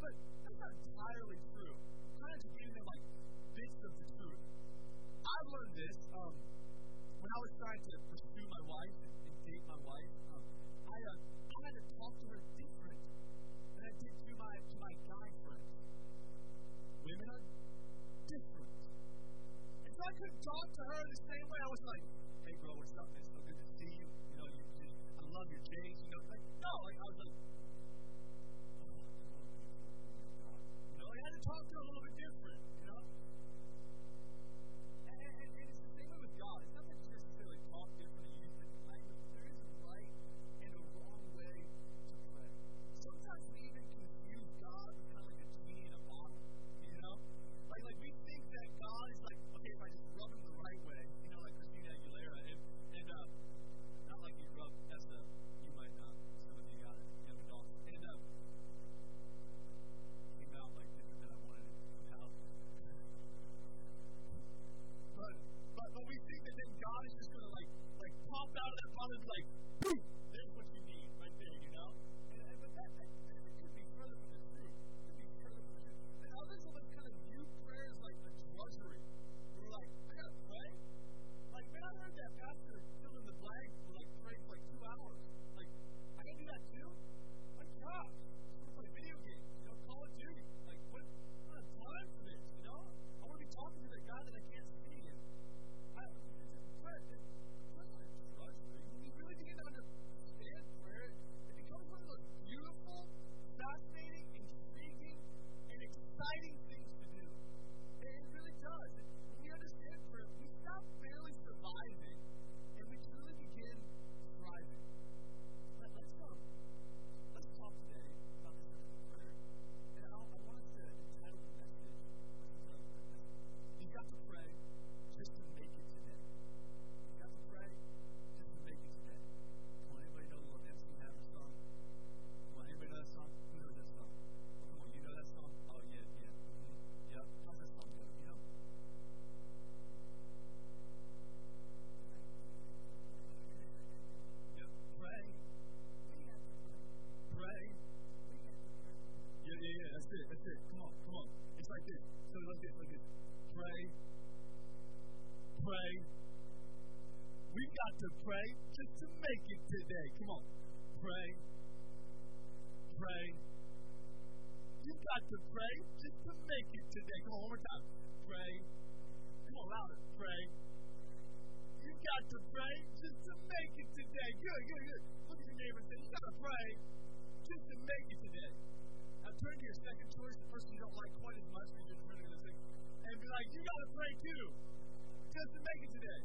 but, but that's not entirely true. I'm trying to give them like bits of the truth. I've learned this um, when I was trying to pursue my wife and, date my wife. Um, I uh, kind of talked to her different than I did to my to my guy friends. Women are different, and so I couldn't talk to her the same way I was to pray just to make it today. Come on. Pray. Pray. You've got to pray just to make it today. Come on, one more time. Pray. Come on, louder. Pray. You've got to pray just to make it today. Good, good, good. Look at your neighbor and say, you got to pray just to make it today. Now turn to your second choice, the person you don't like quite as much, and you're turning to the and be like, you got to pray too just to make it today.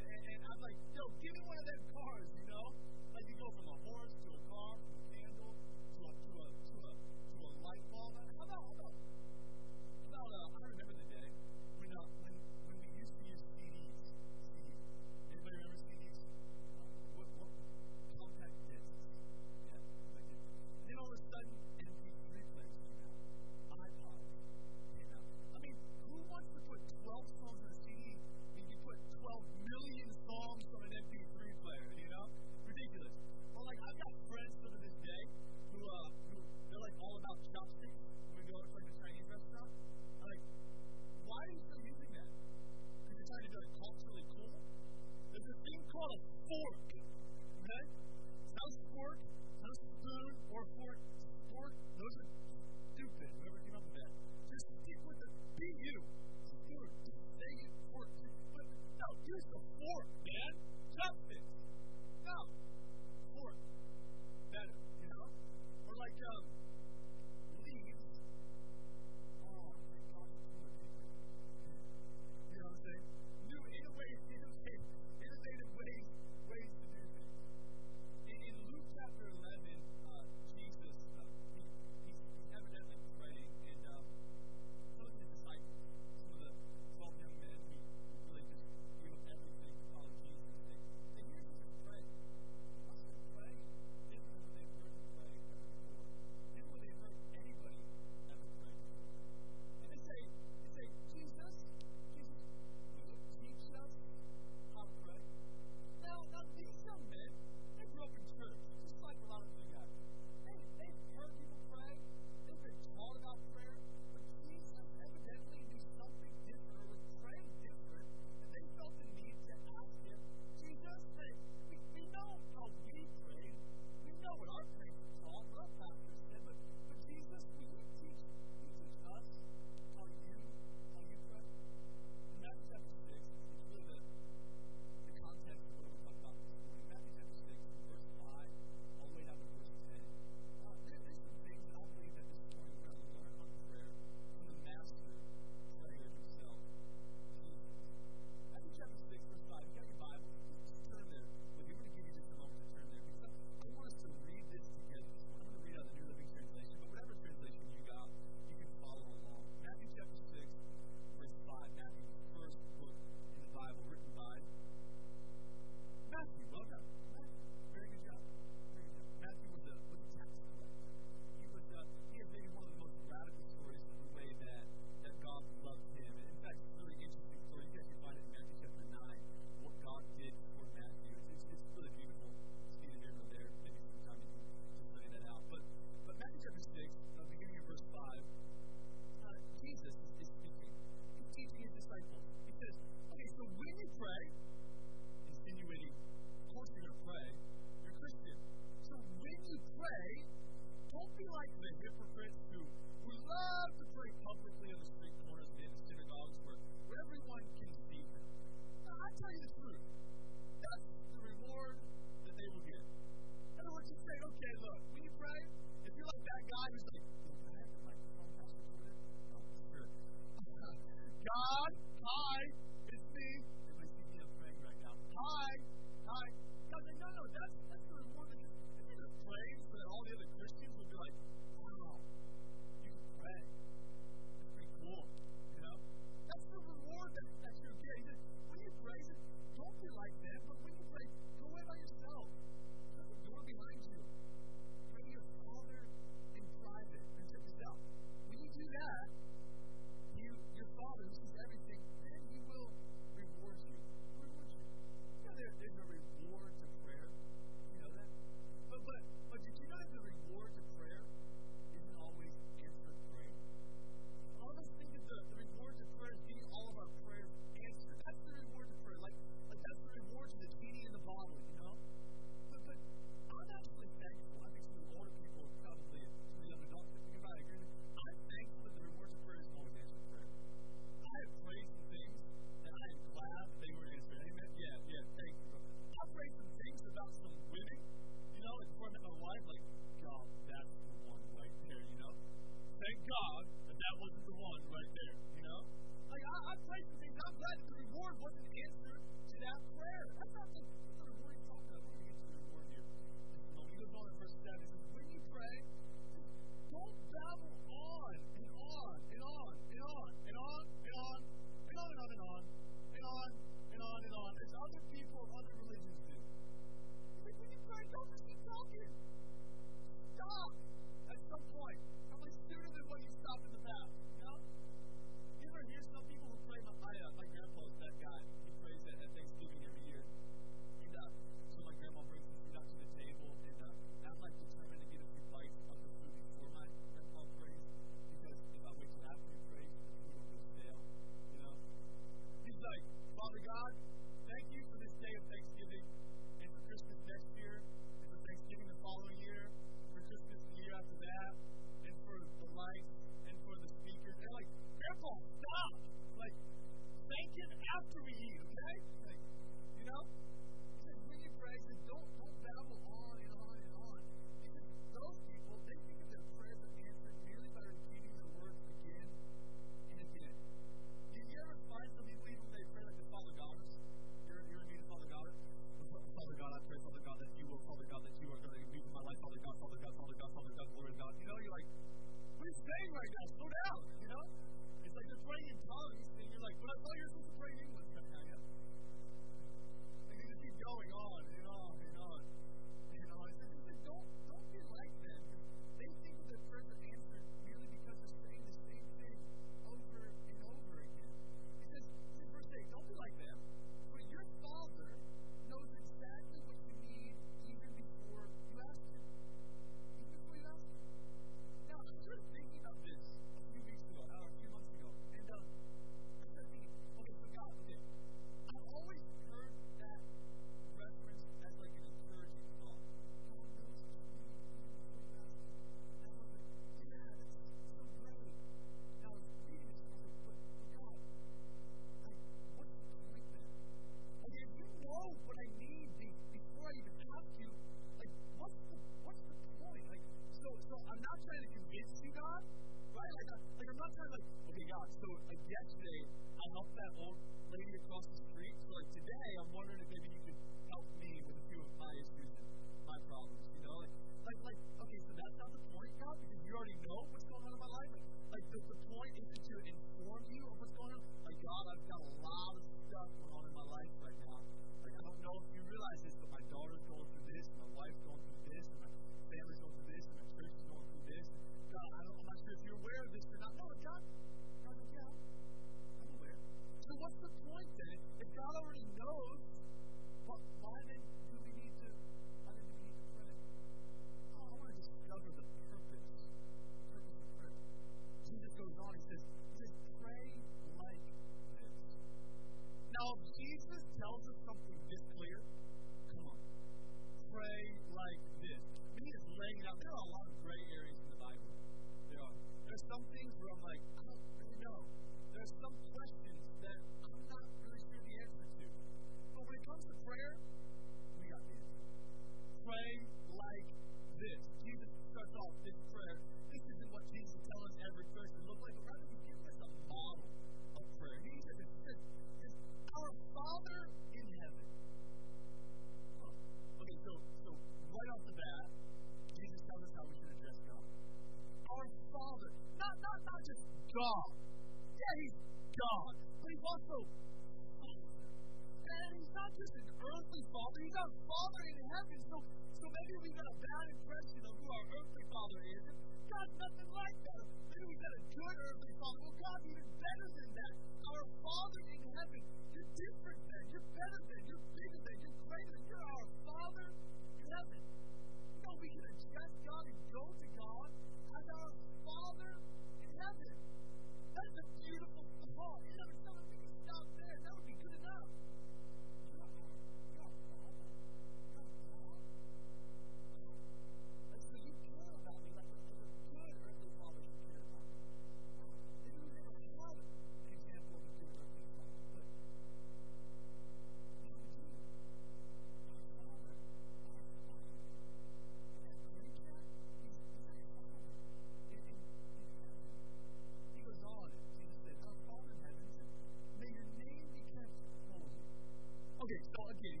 So again,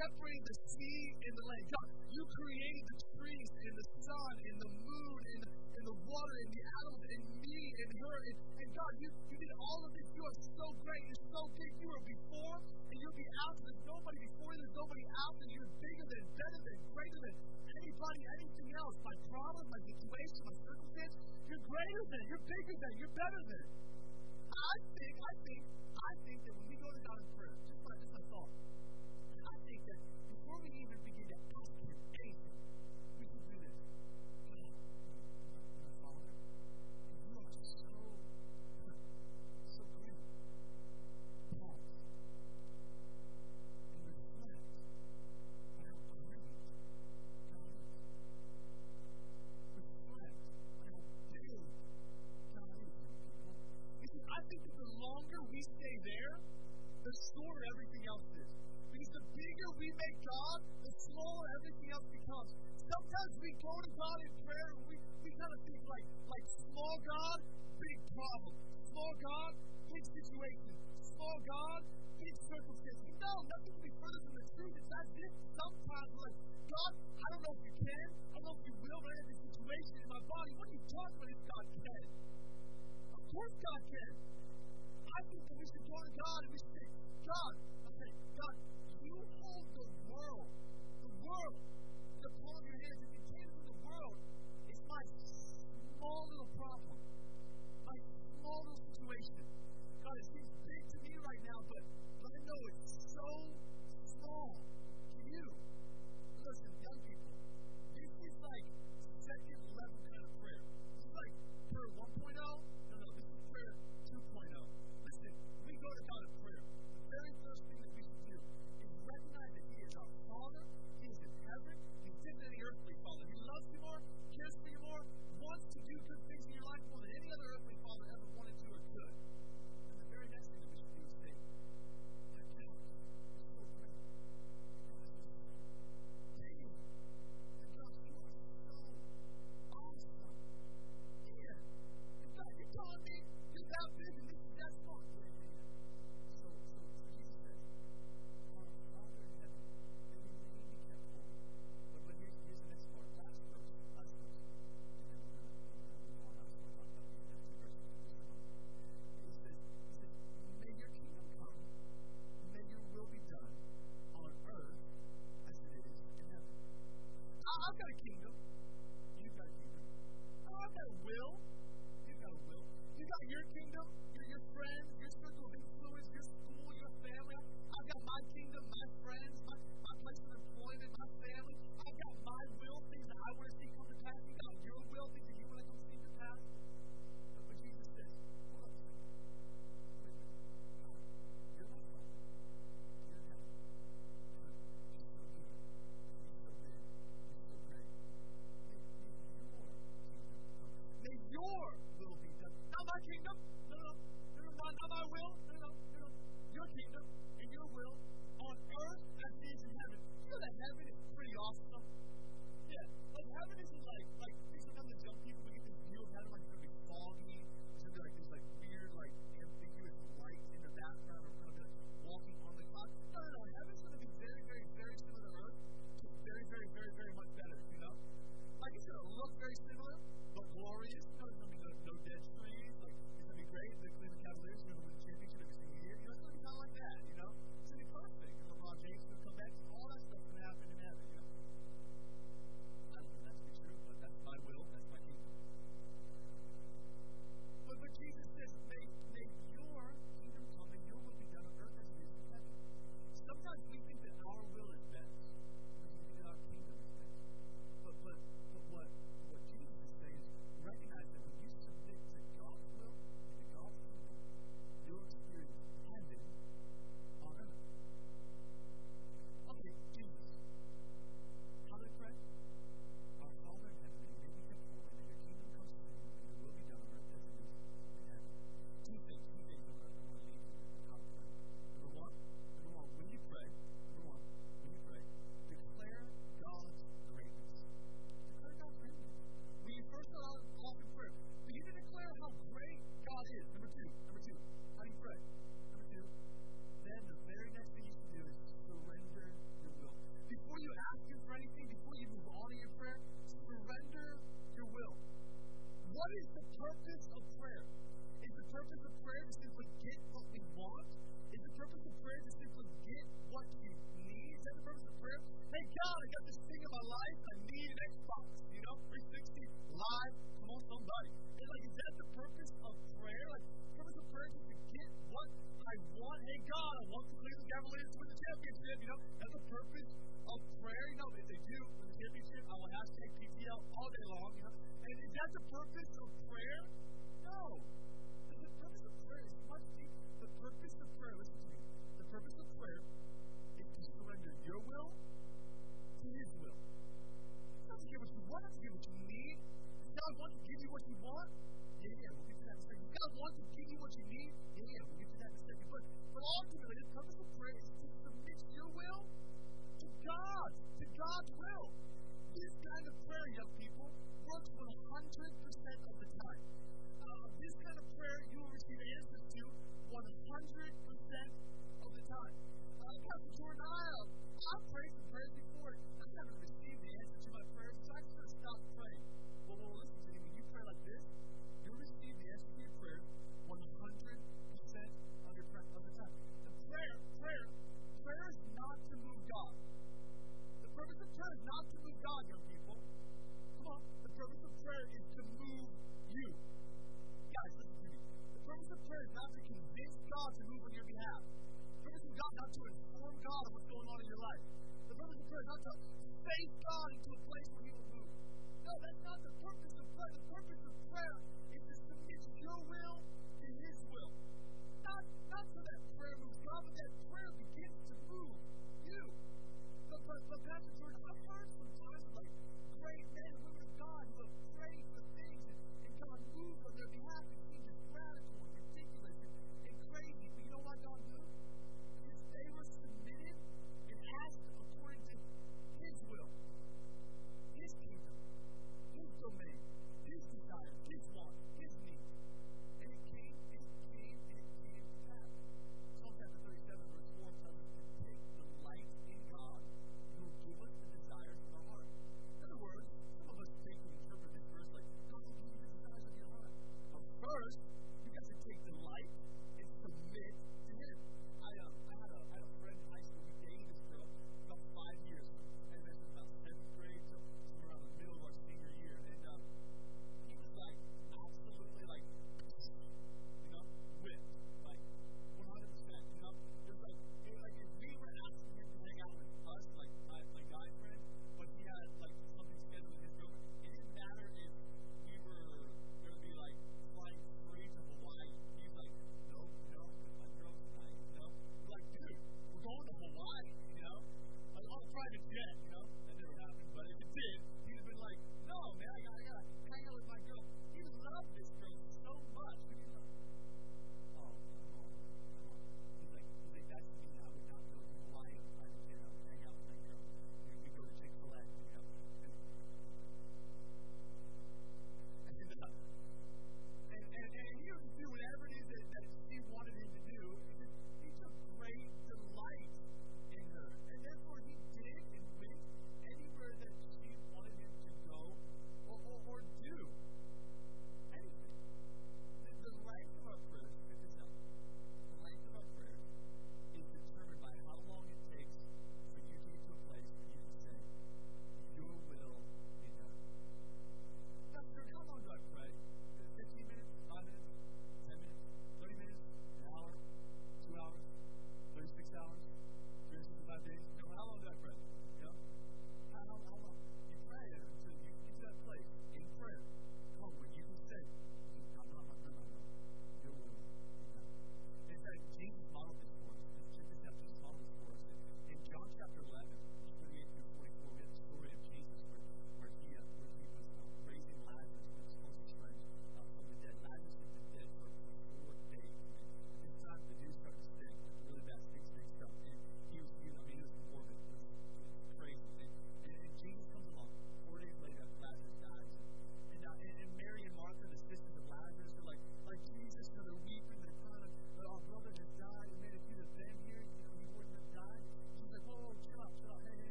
separated the sea and the land. God, you created the trees and the sun and the moon and the, and the water and the animals and me and her. And, and God, you, you did all of this. You are so great. You're so big. You are before and you'll be after. There's nobody before you. There's nobody after. You're bigger than, better than, greater than anybody, anything else. My problem, my situation, my circumstance, you're greater than. You're bigger than. You're better than. I think, I think I've got a kingdom.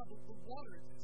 traveled the waters